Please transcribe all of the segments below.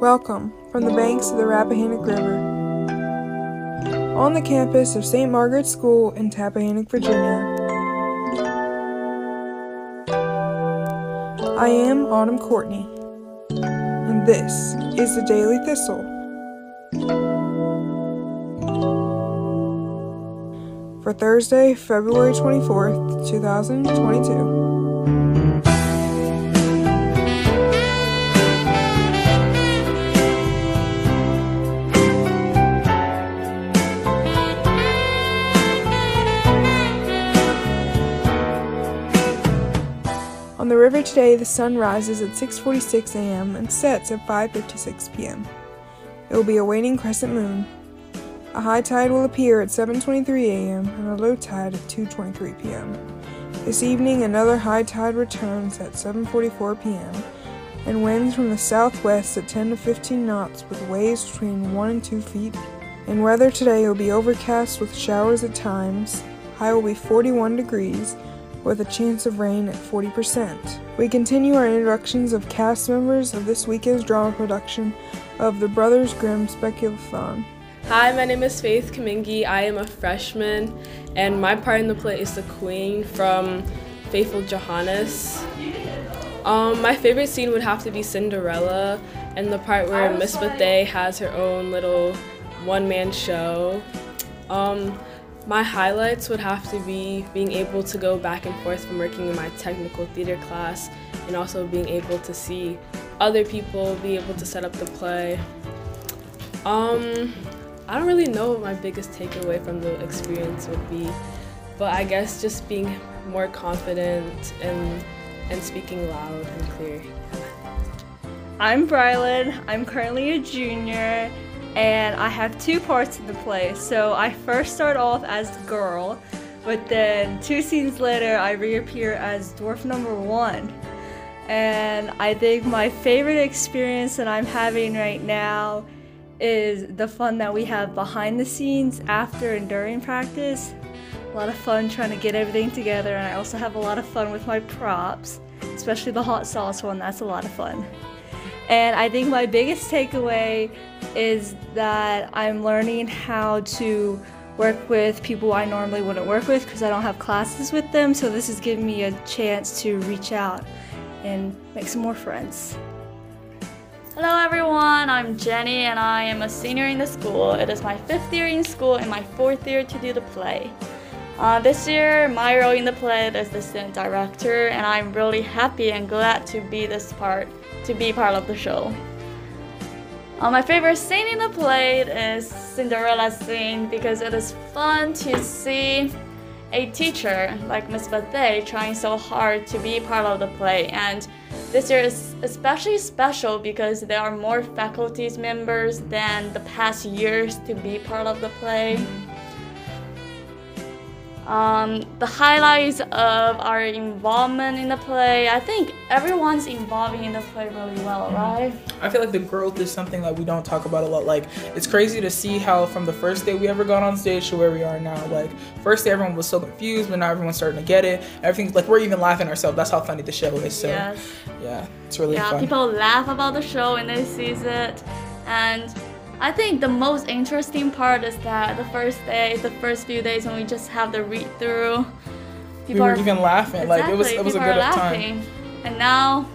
Welcome from the banks of the Rappahannock River. On the campus of St. Margaret's School in Tappahannock, Virginia. I am Autumn Courtney, and this is the Daily Thistle. For Thursday, February 24th, 2022. Today, the sun rises at 6:46 a.m. and sets at 5:56 p.m. It will be a waning crescent moon. A high tide will appear at 7:23 a.m. and a low tide at 2:23 p.m. This evening, another high tide returns at 7:44 p.m. and winds from the southwest at 10 to 15 knots with waves between 1 and 2 feet. And weather today will be overcast with showers at times. High will be 41 degrees with a chance of rain at 40%. We continue our introductions of cast members of this weekend's drama production of the Brothers Grimm Spectaculathon. Hi, my name is Faith Kamingi. I am a freshman, and my part in the play is the Queen from Faithful Johannes. Um, my favorite scene would have to be Cinderella and the part where Miss Bethay has her own little one-man show. Um, my highlights would have to be being able to go back and forth from working in my technical theater class and also being able to see other people be able to set up the play. Um, I don't really know what my biggest takeaway from the experience would be, but I guess just being more confident and and speaking loud and clear. I'm Brylan. I'm currently a junior and I have two parts to the play. So I first start off as the girl, but then two scenes later I reappear as dwarf number one. And I think my favorite experience that I'm having right now is the fun that we have behind the scenes after and during practice. A lot of fun trying to get everything together, and I also have a lot of fun with my props, especially the hot sauce one. That's a lot of fun. And I think my biggest takeaway is that I'm learning how to work with people I normally wouldn't work with because I don't have classes with them. So this is giving me a chance to reach out and make some more friends. Hello everyone, I'm Jenny and I am a senior in the school. It is my fifth year in school and my fourth year to do the play. Uh, this year, my role in the play is the student director and I'm really happy and glad to be this part, to be part of the show. Uh, my favorite scene in the play is Cinderella's scene because it is fun to see a teacher like Miss Bethay trying so hard to be part of the play and this year is especially special because there are more faculty members than the past years to be part of the play. Um, the highlights of our involvement in the play, I think everyone's involving in the play really well, right? I feel like the growth is something that we don't talk about a lot. Like, it's crazy to see how from the first day we ever got on stage to where we are now. Like, first day everyone was so confused, but now everyone's starting to get it. Everything's like, we're even laughing ourselves. That's how funny the show is. So, yes. yeah, it's really yeah, fun. people laugh about the show when they see it. And I think the most interesting part is that the first day, the first few days when we just have the read through, we were even laughing. Exactly, like it was, it was a people good are time. And now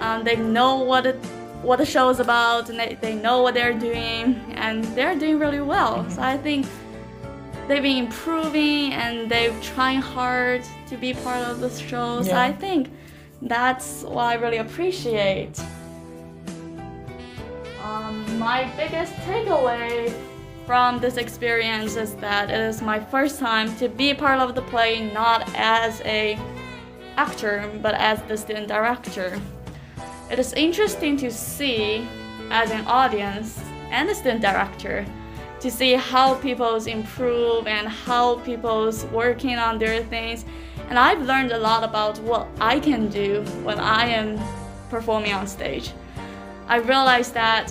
um, they know what it, what the show is about, and they, they know what they're doing, and they're doing really well. Mm-hmm. So I think they've been improving and they're trying hard to be part of the show. So I think that's what I really appreciate. Um, my biggest takeaway from this experience is that it is my first time to be part of the play not as a actor but as the student director. It is interesting to see as an audience and a student director to see how people's improve and how people's working on their things. And I've learned a lot about what I can do when I am performing on stage. I realized that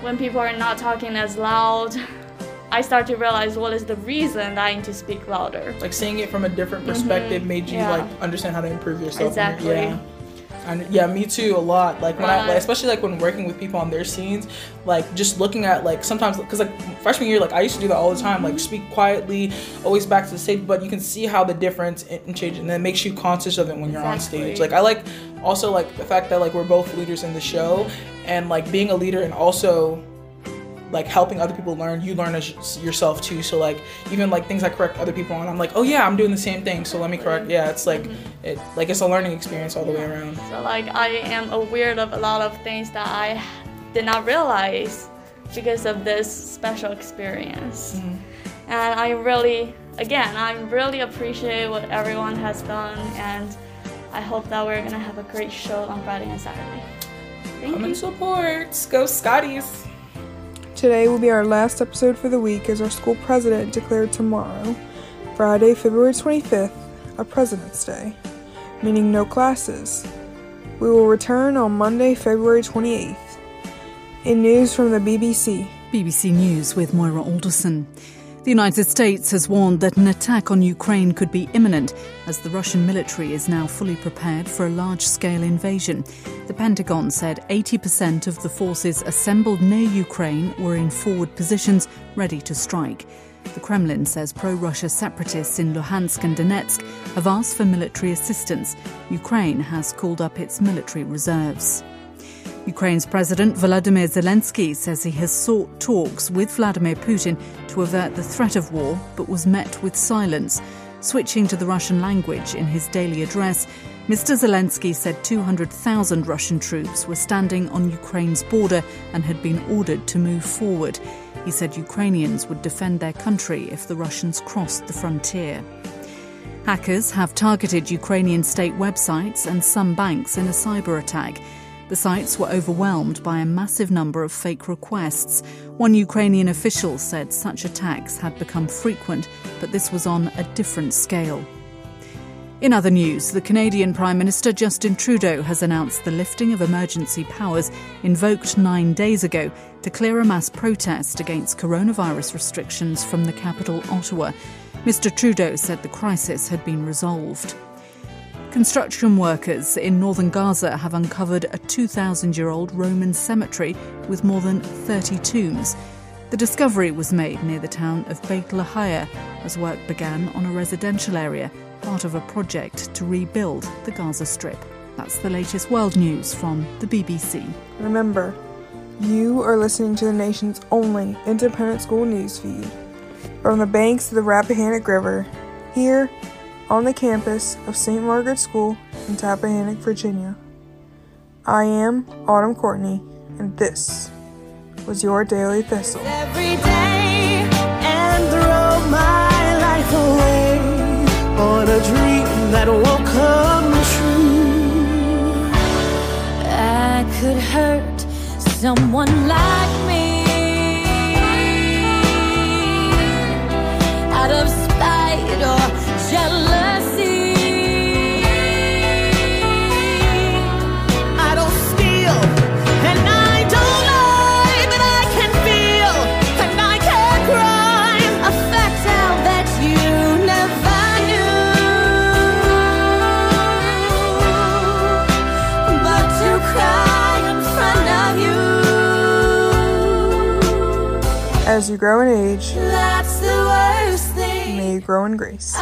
when people are not talking as loud, I start to realize what is the reason that I need to speak louder. Like seeing it from a different perspective made you Mm-hmm. yeah. like understand how to improve yourself. Exactly. Yeah. I, yeah, me too. A lot. Like when I, like, especially like when working with people on their scenes, like just looking at like sometimes because like freshman year, like I used to do that all the time. Like speak quietly, always back to the stage. But you can see how the difference in, in change, and it makes you conscious of it when you're on stage. Like I like also like the fact that like we're both leaders in the show, and like being a leader and also like helping other people learn you learn as yourself too. So like even like things i correct other people on i'm like oh yeah i'm doing the same thing so let me correct. Yeah it's like it like it's a learning experience all the way around. So like I am aware of a lot of things that I did not realize because of this special experience. Mm-hmm. And I really again I really appreciate what everyone has done and I hope that we're gonna have a great show on Friday and Saturday. Thank come you. and support. Go scotties Today will be our last episode for the week as our school president declared tomorrow, Friday, February 25th, a President's Day, meaning no classes. We will return on Monday, February 28th. In news from the BBC, BBC News with Moira Alderson. The United States has warned that an attack on Ukraine could be imminent as the Russian military is now fully prepared for a large scale invasion. The Pentagon said 80% of the forces assembled near Ukraine were in forward positions ready to strike. The Kremlin says pro Russia separatists in Luhansk and Donetsk have asked for military assistance. Ukraine has called up its military reserves. Ukraine's President Volodymyr Zelensky says he has sought talks with Vladimir Putin to avert the threat of war, but was met with silence. Switching to the Russian language in his daily address, Mr. Zelensky said 200,000 Russian troops were standing on Ukraine's border and had been ordered to move forward. He said Ukrainians would defend their country if the Russians crossed the frontier. Hackers have targeted Ukrainian state websites and some banks in a cyber attack. The sites were overwhelmed by a massive number of fake requests. One Ukrainian official said such attacks had become frequent, but this was on a different scale. In other news, the Canadian Prime Minister Justin Trudeau has announced the lifting of emergency powers invoked nine days ago to clear a mass protest against coronavirus restrictions from the capital, Ottawa. Mr. Trudeau said the crisis had been resolved. Construction workers in northern Gaza have uncovered a 2,000 year old Roman cemetery with more than 30 tombs. The discovery was made near the town of Beit Lahia as work began on a residential area, part of a project to rebuild the Gaza Strip. That's the latest world news from the BBC. remember, you are listening to the nation's only independent school news feed from the banks of the Rappahannock River, here on the campus of St. Margaret's School in Tappahannock, Virginia. I am Autumn Courtney, and this was your Daily Thistle. every day and throw my life away on a dream that won't come true. I could hurt someone like me As you grow in age, that's the worst thing. may you grow in grace.